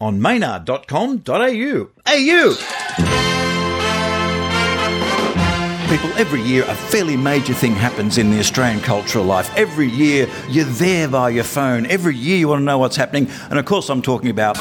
on maynard.com.au. AU! People, every year a fairly major thing happens in the Australian cultural life. Every year you're there by your phone. Every year you want to know what's happening. And of course, I'm talking about.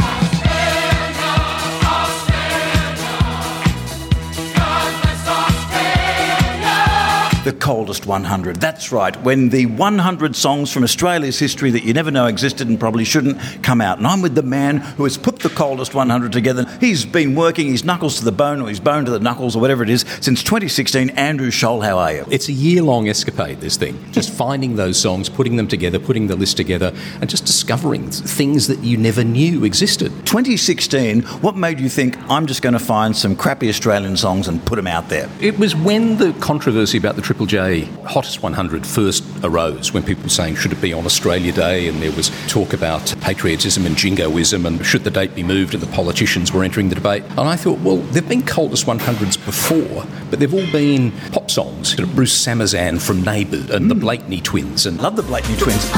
The coldest 100. That's right, when the 100 songs from Australia's history that you never know existed and probably shouldn't come out. And I'm with the man who has put the coldest 100 together. He's been working his knuckles to the bone or his bone to the knuckles or whatever it is since 2016. Andrew Scholl, how are you? It's a year long escapade, this thing. Just finding those songs, putting them together, putting the list together, and just discovering things that you never knew existed. 2016, what made you think I'm just going to find some crappy Australian songs and put them out there? It was when the controversy about the Triple J Hottest 100 first arose, when people were saying, should it be on Australia Day? And there was talk about patriotism and jingoism and should the date be moved, and the politicians were entering the debate. And I thought, well, there have been coldest 100s before, but they've all been pop songs. Bruce Samazan from Neighbour and the mm. Blakeney Twins. And Love the Blakeney Twins.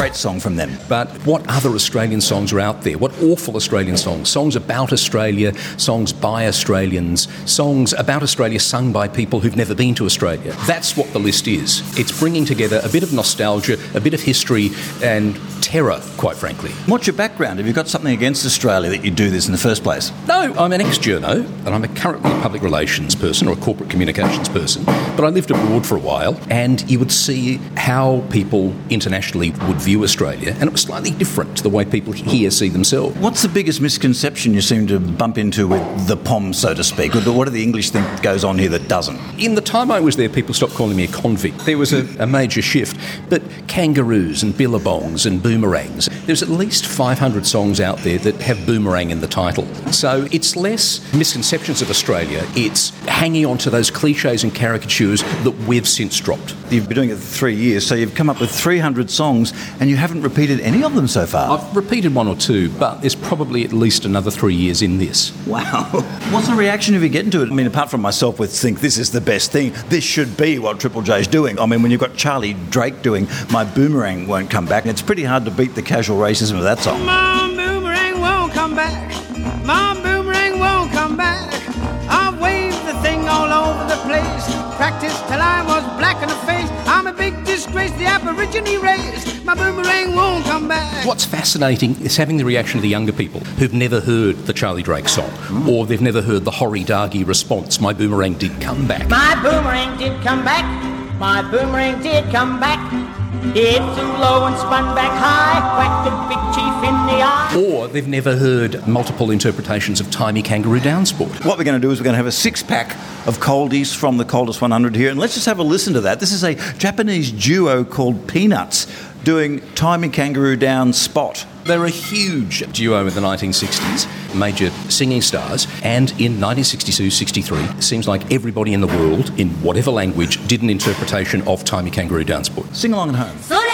Great song from them. But what other Australian songs are out there? What awful Australian songs? Songs about Australia, songs by Australians, songs about Australia sung by people who've never been to Australia. That's what the list is. It's bringing together a bit of nostalgia, a bit of history, and terror, quite frankly. What's your background? Have you got something against Australia that you do this in the first place? No, I'm an ex-journo, and I'm a currently a public relations person or a corporate communications person. But I lived abroad for a while, and you would see how people internationally would view Australia, and it was slightly different to the way people here see themselves. What's the biggest misconception you seem to bump into with the POM, so to speak? What do the English think goes on here that doesn't? In the time I was there, people stopped calling me a convict. There was a, a major shift. But kangaroos and billabongs and boomerangs, there's at least 500 songs out there that have boomerang in the title. So it's less misconceptions of Australia, it's hanging on to those cliches and caricatures that we've since dropped. You've been doing it for three years, so you've come up with 300 songs and you haven't repeated any of them so far. I've repeated one or two, but there's probably at least another three years in this. Wow. What's the reaction if you get into it? I mean, apart from myself, would think this is the best thing. This should be what Triple J's doing. I mean, when you've got Charlie Drake doing My Boomerang Won't Come Back, it's pretty hard to beat the casual racism of that song. My boomerang won't come back. My boomerang won't come back. I've waved the thing all over the place. Practiced till I was black in the face. I'm a big disgrace, the Aborigine race. My boomerang won't come back. What's fascinating is having the reaction of the younger people who've never heard the Charlie Drake song, or they've never heard the Horrie Dargie response, My Boomerang Did Come Back. My boomerang did come back. My boomerang did come back. It flew low and spun back high. Whacked the big chief in the eye. Or they've never heard multiple interpretations of Tie Me Kangaroo Down Sport. What we're going to do is we're going to have a six pack of coldies from the coldest 100 here, and let's just have a listen to that. This is a Japanese duo called Peanuts doing Tie Me Kangaroo Down Spot. They're a huge duo in the 1960s, major singing stars, and in 1962 63, it seems like everybody in the world, in whatever language, did an interpretation of Tie Me Kangaroo Down Sport. Sing along at home. そ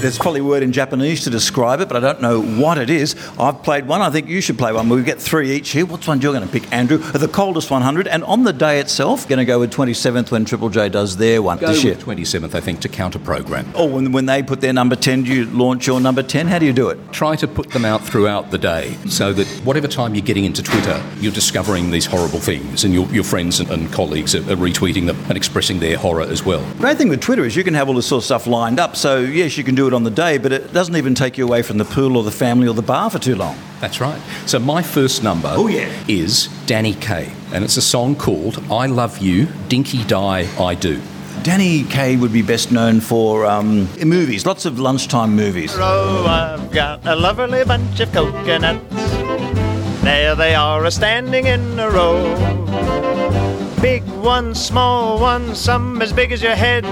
There's probably a word in Japanese to describe it, but I don't know what it is. I've played one. I think you should play one. We get three each here. What's one you're going to pick, Andrew? The coldest 100. And on the day itself, going to go with 27th when Triple J does their one Go this year. with 27th, I think, to counter program. Oh, when, when they put their number 10, do you launch your number 10? How do you do it? Try to put them out throughout the day so that whatever time you're getting into Twitter, you're discovering these horrible things and your, your friends and, and colleagues are, are retweeting them and expressing their horror as well. Great thing with Twitter is you can have all this sort of stuff lined up. So, yes, you can do it on the day, but it doesn't even take you away from the pool or the family or the bar for too long. That's right. So my first number Oh, yeah. is Danny Kaye, and it's a song called I Love You, Dinky Die I Do. Danny Kaye would be best known for um, movies, lots of lunchtime movies. Oh, I've got a lovely bunch of coconuts. There they are, a standing in a row. Big one, small one, some as big as your head.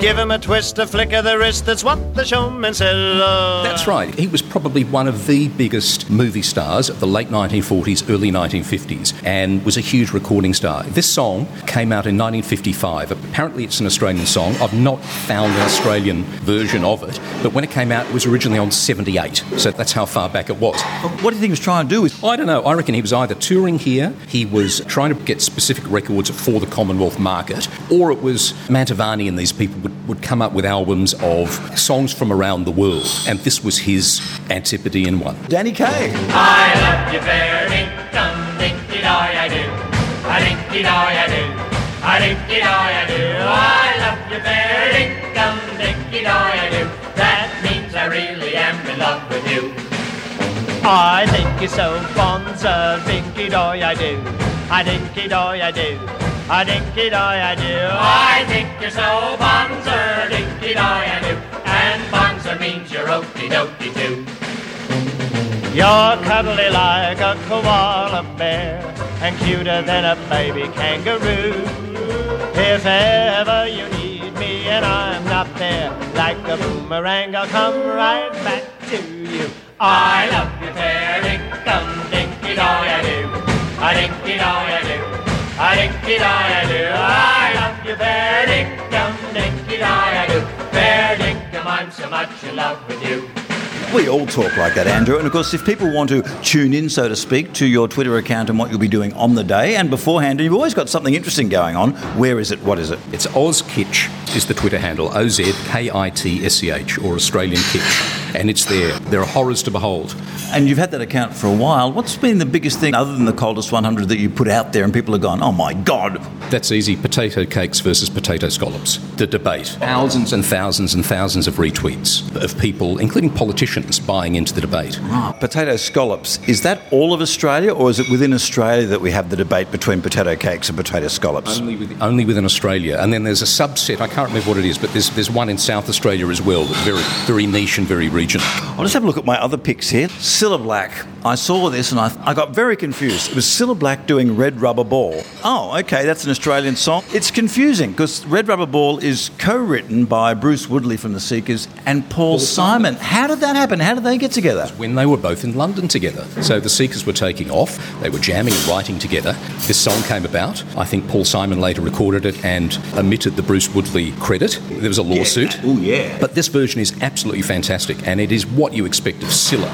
Give him a twist, a flick of the wrist, that's what the showman said. Oh. That's right. He was probably one of the biggest movie stars of the late 1940s, early 1950s, and was a huge recording star. This song came out in 1955. Apparently, it's an Australian song. I've not found an Australian version of it, but when it came out, it was originally on 78. So that's how far back it was. What do you think he was trying to do? I don't know. I reckon he was either touring here, he was trying to get specific records for the Commonwealth market, or it was Mantovani and these people would, would come up with albums of songs from around the world, and this was his Antipodean one. Danny Kaye. I love you fair dinkum dinky I do. A dinky I do. A dinky I do. I love you fair dinkum dinky I do. That means I really am in love with you. I think you're so bonza, dinky doy I do. I dinky doy I do. I dinky doy I do. I think you're so bonzer, dinky doy I do. And bonzer means you're okey dokey too. You're cuddly like a koala bear and cuter than a baby kangaroo. If ever you need me and I'm not there, like a boomerang, I'll come right back to you. I love you fair dinkum dinky doy I do. A dinky doy I do. A dinky I do. I love you fair dinkum dinky doy I do. Fair dinkum, I'm so much in love with you. We all talk like that, Andrew. And of course, if people want to tune in, so to speak, to your Twitter account and what you'll be doing on the day and beforehand, and you've always got something interesting going on. Where is it? What is it? It's Oz Kitsch is the Twitter handle, O Z K I T S E H, or Australian Kitsch, and it's there. There are horrors to behold. And you've had that account for a while. What's been the biggest thing, other than the coldest 100, that you put out there and people have gone, oh my God? That's easy. Potato cakes versus potato scallops. The debate. Thousands and thousands and thousands of retweets of people, including politicians, buying into the debate. Right. Potato scallops. Is that all of Australia, or is it within Australia that we have the debate between potato cakes and potato scallops? Only, with, only within Australia. And then there's a subset, I can't remember what it is, but there's, there's one in South Australia as well, that's very, very niche and very regional. I'll just have a look at my other picks here. Cilla Black. I saw this and I, I got very confused. It was Cilla Black doing Red Rubber Ball. Oh, okay, that's an Australian song. It's confusing because Red Rubber Ball is co written by Bruce Woodley from The Seekers and Paul, Simon. How did that happen? How did they get together? when they were both in London together. So the Seekers were taking off, they were jamming and writing together. This song came about. I think Paul Simon later recorded it and omitted the Bruce Woodley credit. There was a lawsuit. Oh, yeah. But this version is absolutely fantastic, and it is what you expect of Cilla.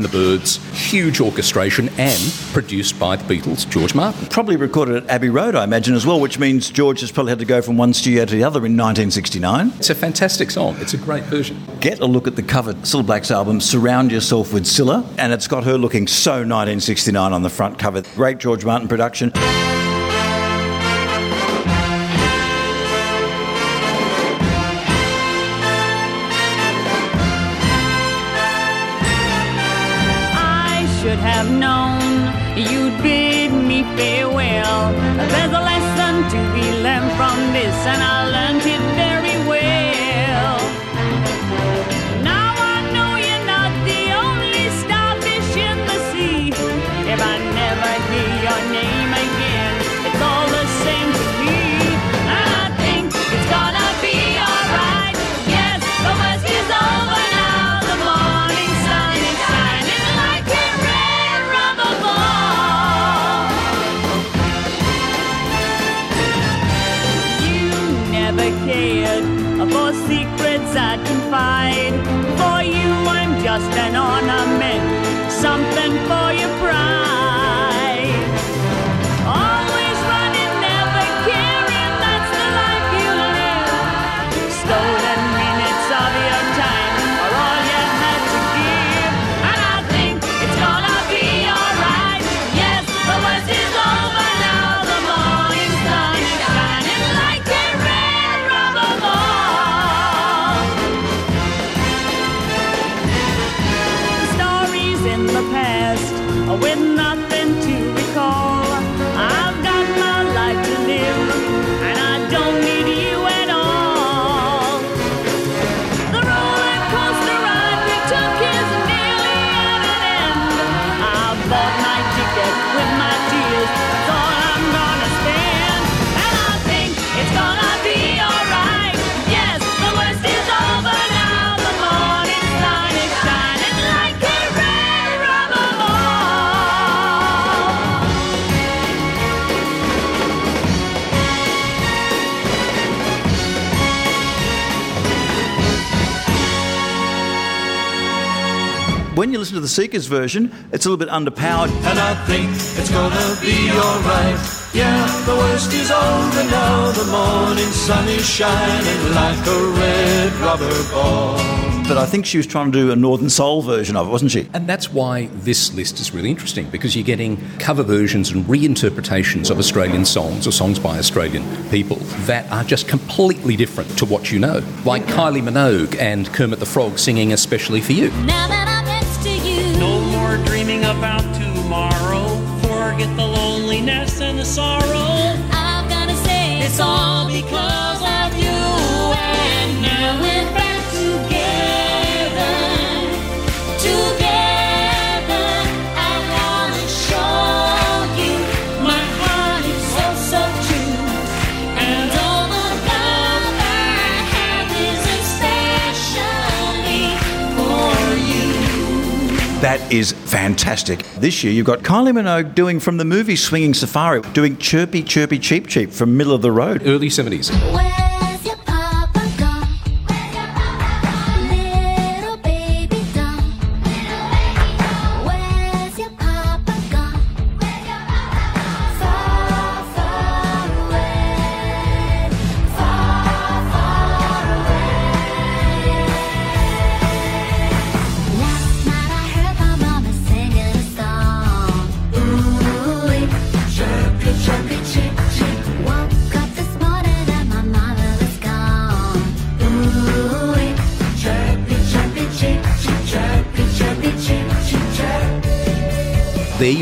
Frighten the Birds, huge orchestration, and produced by the Beatles, George Martin. Probably recorded at Abbey Road, I imagine, as well, which means George has probably had to go from one studio to the other in 1969. It's a fantastic song. It's a great version. Get a look at the cover, Cilla Black's album, Surround Yourself with Cilla, and it's got her looking so 1969 on the front cover. Great George Martin production. Should have known you'd bid me farewell. There's a lesson to be learned from this, and I learned it very well. When you listen to the Seekers version, it's a little bit underpowered. And I think it's gonna be alright. Yeah, the worst is over now. The morning sun is shining like a red rubber ball. But I think she was trying to do a Northern Soul version of it, wasn't she? And that's why this list is really interesting because you're getting cover versions and reinterpretations of Australian songs or songs by Australian people that are just completely different to what you know. Like Kylie Minogue and Kermit the Frog singing especially for you. More dreaming about tomorrow. Forget the loneliness and the sorrow. I've gotta say It's all because That is fantastic. This year you've got Kylie Minogue doing from the movie Swinging Safari, doing Chirpy Chirpy Cheep Cheep from Middle of the Road. Early 70s.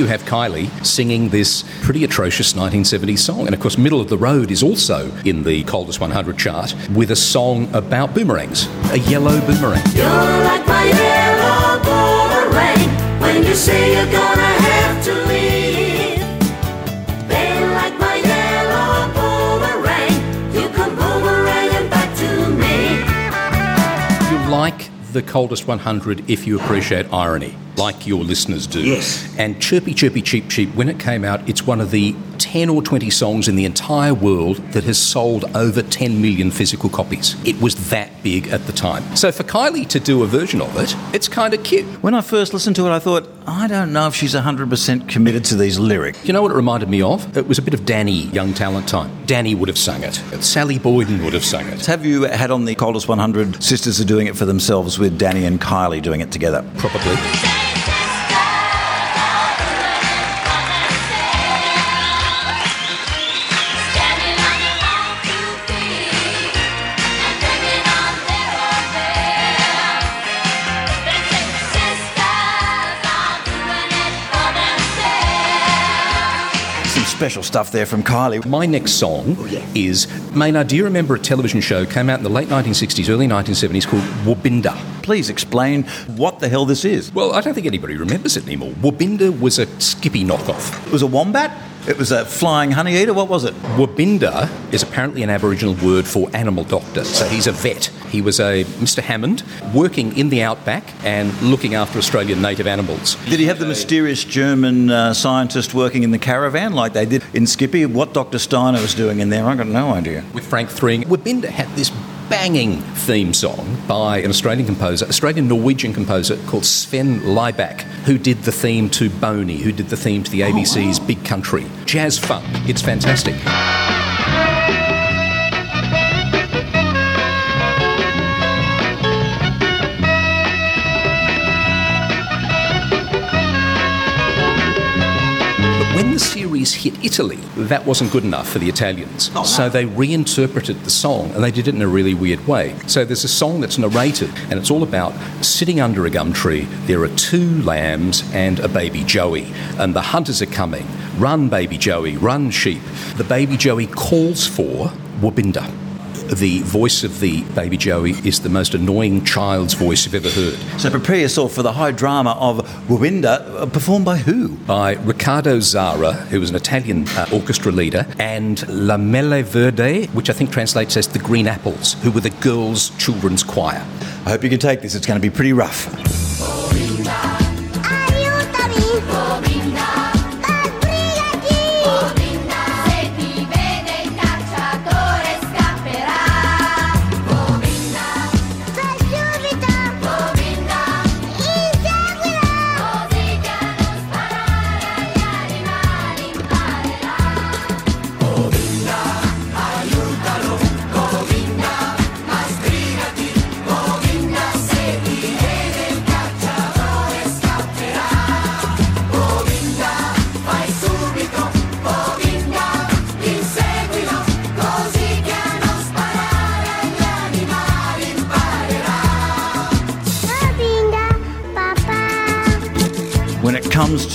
Have Kylie singing this pretty atrocious 1970s song. And of course, Middle of the Road is also in the Coldest 100 chart with a song about boomerangs, a yellow boomerang. You're like my yellow boomerang when you say you're gonna have the Coldest 100 if you appreciate irony, like your listeners do. Yes. And Chirpy Chirpy Cheep Cheep, when it came out, it's one of the 10 or 20 songs in the entire world that has sold over 10 million physical copies. It was that big at the time. So for Kylie to do a version of it, it's kind of cute. When I first listened to it, I thought, I don't know if she's 100% committed to these lyrics. You know what it reminded me of? It was a bit of Danny, Young Talent time. Danny would have sung it. Sally Boyden would have sung it. Have you had on the Coldest 100 sisters are doing it for themselves with Danny and Kylie doing it together? Probably. Special stuff there from Kylie. My next song oh, is Maynard. Do you remember a television show came out in the late 1960s, early 1970s called Woobinda? Please explain what the hell this is. Well, I don't think anybody remembers it anymore. Woobinda was a Skippy knockoff. It was a wombat? It was a flying honey eater? What was it? Woobinda is apparently an Aboriginal word for animal doctor. So he's a vet. He was a Mr. Hammond working in the outback and looking after Australian native animals. Did he have the mysterious German uh, scientist working in the caravan like they did in Skippy? What Dr. Steiner was doing in there, I've got no idea. With Frank Thring, Woobinda had this banging theme song by an Australian composer, Australian Norwegian composer called Sven Libaek, who did the theme to Boney, who did the theme to the ABC's oh, Big Country. Jazz funk. It's fantastic. 90s hit Italy. That wasn't good enough for the Italians. Oh. So they reinterpreted the song and they did it in a really weird way. So there's a song that's narrated and it's all about sitting under a gum tree, there are two lambs and a baby Joey, and the hunters are coming. Run, baby Joey, run, sheep. The baby Joey calls for Woobinda. The voice of the baby Joey is the most annoying child's voice you've ever heard. So prepare yourself for the high drama of Woobinda, uh, performed by who? by Riccardo Zara, who was an Italian uh, orchestra leader, and La Mele Verde, which I think translates as the Green Apples, who were the girls' children's choir. I hope you can take this, it's going to be pretty rough.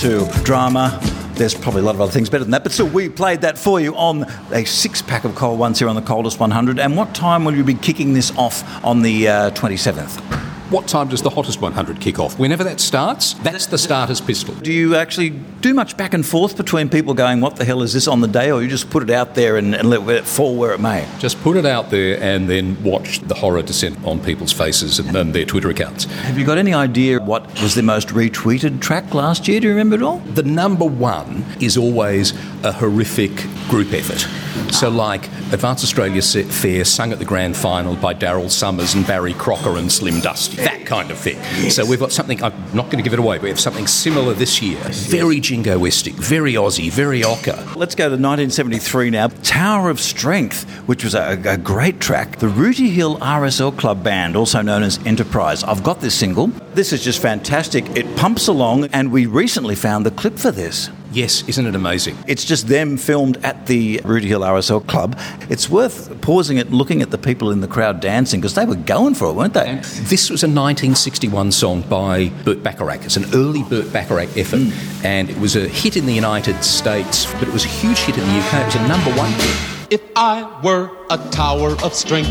To drama, there's probably a lot of other things better than that, but still, we played that for you on a six pack of cold ones here on the Coldest 100. And what time will you be kicking this off on the uh, 27th? What time does the hottest 100 kick off? Whenever that starts, that's the starter's pistol. Do you actually do much back and forth between people going, what the hell is this on the day, or you just put it out there and, and let it fall where it may? Just put it out there and then watch the horror descent on people's faces and, and their Twitter accounts. Have you got any idea what was the most retweeted track last year? Do you remember it all? The number one is always a horrific group effort. So, like Advance Australia Fair, sung at the grand final by Daryl Somers and Barry Crocker and Slim Dusty, that kind of thing. So, we've got something, I'm not going to give it away, but we have something similar this year. Very jingoistic, very Aussie, very ochre. Let's go to 1973 now. Tower of Strength, which was a, a great track. The Rooty Hill RSL Club Band, also known as Enterprise. I've got this single. This is just fantastic. It pumps along, and we recently found the clip for this. Yes, isn't it amazing? It's just them filmed at the Rooty Hill RSL Club. It's worth pausing it, looking at the people in the crowd dancing because they were going for it, weren't they? This was a 1961 song by Burt Bacharach. It's an early Burt Bacharach effort, hmm. and it was a hit in the United States, but it was a huge hit in the UK. It was a number one hit. If I were a tower of strength,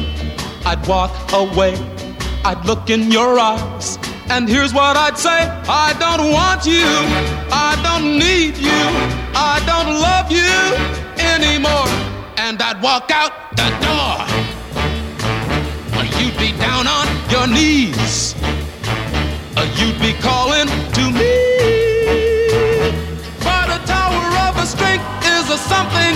I'd walk away. I'd look in your eyes. And here's what I'd say I don't want you. I don't need you. I don't love you anymore. And I'd walk out the door. Or you'd be down on your knees. Or you'd be calling to me. But a tower of a strength is a something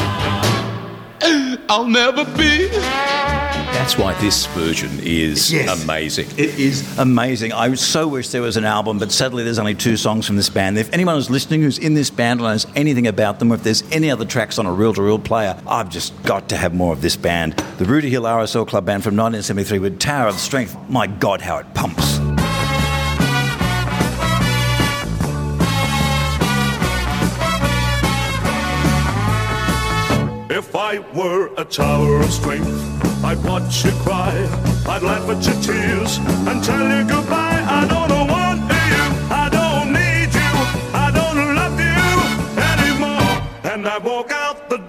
I'll never be. That's why this version is Yes. amazing. It is amazing. I so wish there was an album, but sadly there's only two songs from this band. If anyone who's listening who's in this band or knows anything about them, or if there's any other tracks on a reel-to-reel player, I've just got to have more of this band. The Rooty Hill RSL Club Band from 1973 with Tower of Strength. My God, how it pumps. If I were a tower of strength, I'd watch you cry. I'd laugh at your tears and tell you goodbye. I don't want you. I don't need you. I don't love you anymore. And I walk out the door,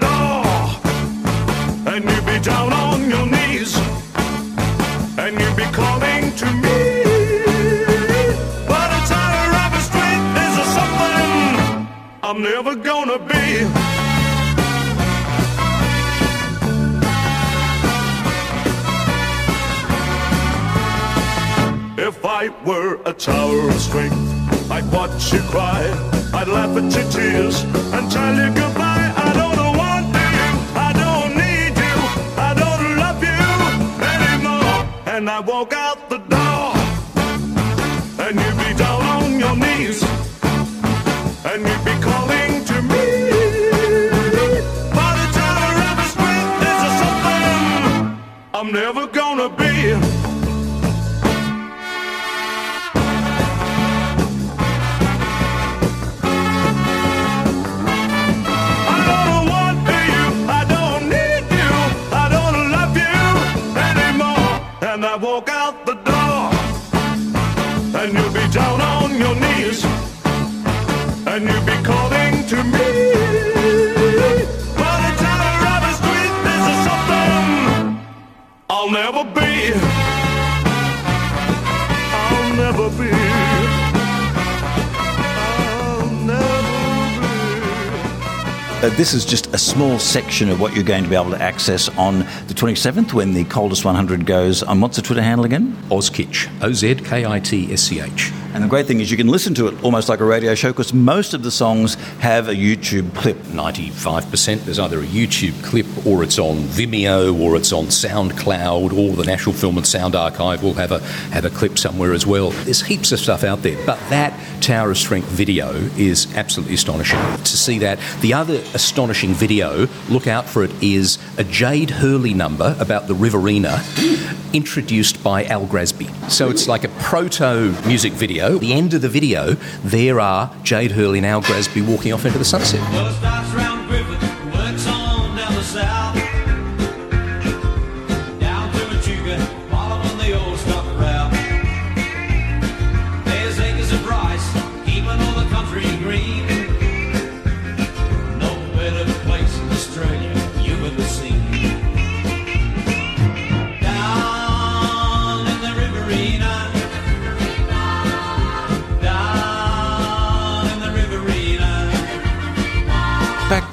tower of strength, I'd watch you cry. I'd laugh at your tears and tell you goodbye. I don't want you. I don't need you. I don't love you anymore. And I walk out the door, and you'd be down on your knees, and you'd be calling to me. A tower of strength something I'm never gonna be. Walk out the door, and you'll be down on your knees, and you'll be calling to me. Uh, this is just a small section of what you're going to be able to access on the 27th when the Coldest 100 goes. Um, what's the Twitter handle again? OzKitsch. O Z K I T S C H. And the great thing is you can listen to it almost like a radio show because most of the songs have a YouTube clip. 95%. There's either a YouTube clip or it's on Vimeo or it's on SoundCloud or the National Film and Sound Archive will have a have a clip somewhere as well. There's heaps of stuff out there, but that Tower of Strength video is absolutely astonishing. To see that, the other astonishing video, look out for it, is a Jade Hurley number about the Riverina, introduced by Al Grasby. So it's like a proto music video. At The end of the video, there are Jade Hurley and Al Grasby walking off into the sunset.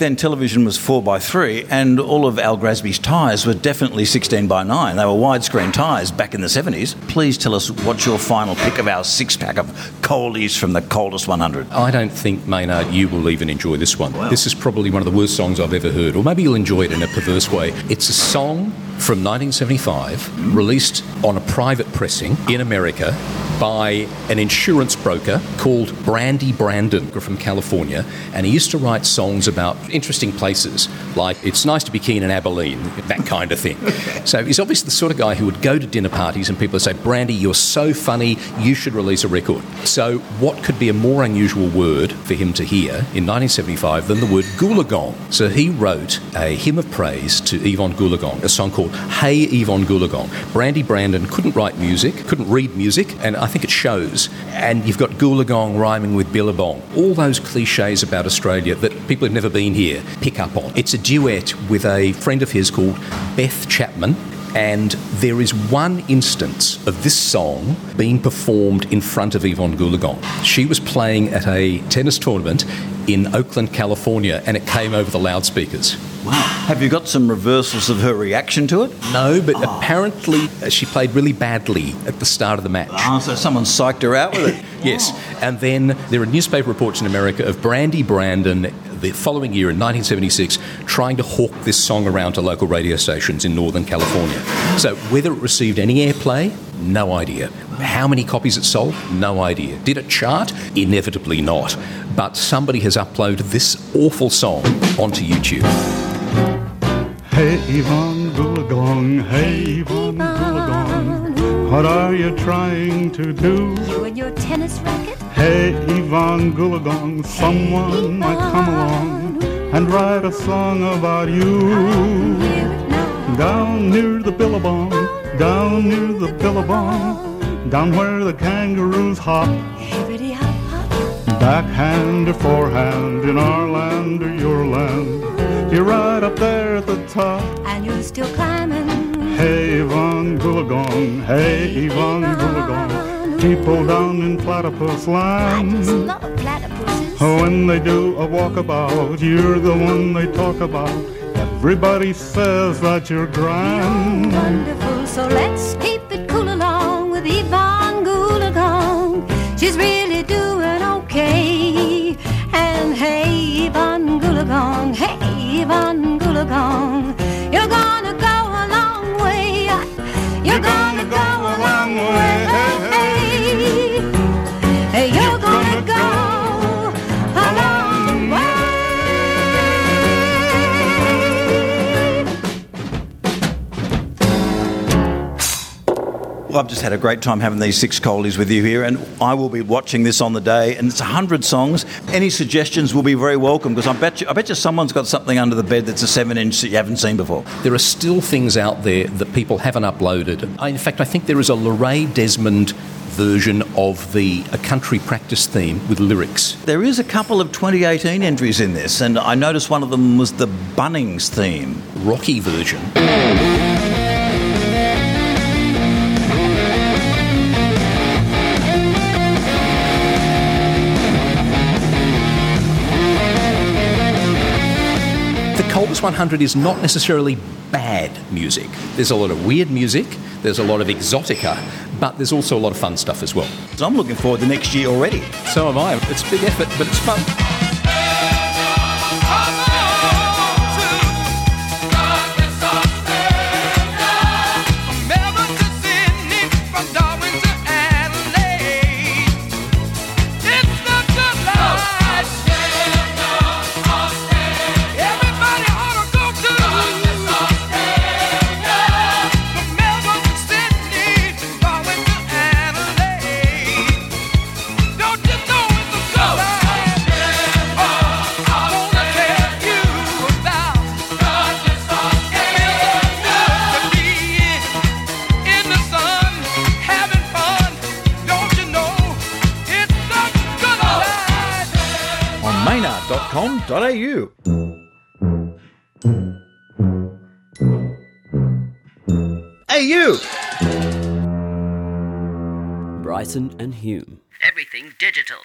Then, television was 4 by 3 and all of Al Grasby's tyres were definitely 16 by 9 They were widescreen tyres back in the 70s. Please tell us what's your final pick of our six pack of coldies from the coldest 100. I don't think, Maynard, you will even enjoy this one. This is probably one of the worst songs I've ever heard, or maybe you'll enjoy it in a perverse way. It's a song from 1975, released on a private pressing in America by an insurance broker called Brandy Brandon from California, and he used to write songs about interesting places, like "It's nice to be keen in Abilene," that kind of thing. so he's obviously the sort of guy who would go to dinner parties and people would say, "Brandy, you're so funny, you should release a record." So what could be a more unusual word for him to hear in 1975 than the word goolagong? So he wrote a hymn of praise to Yvonne Goolagong, a song called Hey Yvonne Goolagong. Brandy Brandon couldn't write music, couldn't read music, and I think it shows. And you've got Goolagong rhyming with Billabong. All those cliches about Australia that people who've never been here pick up on. It's a duet with a friend of his called Beth Chapman. And there is one instance of this song being performed in front of Yvonne Goolagong. She was playing at a tennis tournament in Oakland, California, and it came over the loudspeakers. Wow. Have you got some reversals of her reaction to it? No, but ah. apparently uh, she played really badly at the start of the match. Oh, so someone psyched her out with it. Yes, ah. and then there are newspaper reports in America of Brandy Brandon the following year in 1976 trying to hawk this song around to local radio stations in Northern California. So whether it received any airplay, no idea. How many copies it sold, no idea. Did it chart? Inevitably not. But somebody has uploaded this awful song onto YouTube. Hey Yvonne Goolagong, hey Yvonne Goolagong, what are you trying to do? You and your tennis racket? Hey Yvonne Goolagong, someone might come along and write a song about you. Down near the Billabong, down near the Billabong, down where the kangaroos hop. Hibbity hop hop. Backhand or forehand, in our land or your land, you're right up there at the top. And you're still climbing. Hey Yvonne Goolagong, hey Yvonne Goolagong, people down in Platypus Land. I just Love platypuses. When they do a walkabout, you're the one they talk about. Everybody says that you're grand. You're Wonderful, so let's keep it cool along with Yvonne Goolagong. She's really doing okay. And hey, Yvonne Goolagong, hey, Yvonne go a long way. Well, I've just had a great time having these six coldies with you here, and I will be watching this on the day. And it's 100 songs. Any suggestions will be very welcome because I bet you, I bet you someone's got something under the bed that's a seven inch that you haven't seen before. There are still things out there that people haven't uploaded. I- In fact, I think there is a Lorraine Desmond version of the a country practice theme with lyrics. There is a couple of 2018 entries in this, and I noticed one of them was the Bunnings theme. Rocky version. The 100 is not necessarily bad music. There's a lot of weird music, there's a lot of exotica, but there's also a lot of fun stuff as well. So I'm looking forward to next year already. So am I. It's a big effort, but it's fun. Bryson and Hume. Everything digital.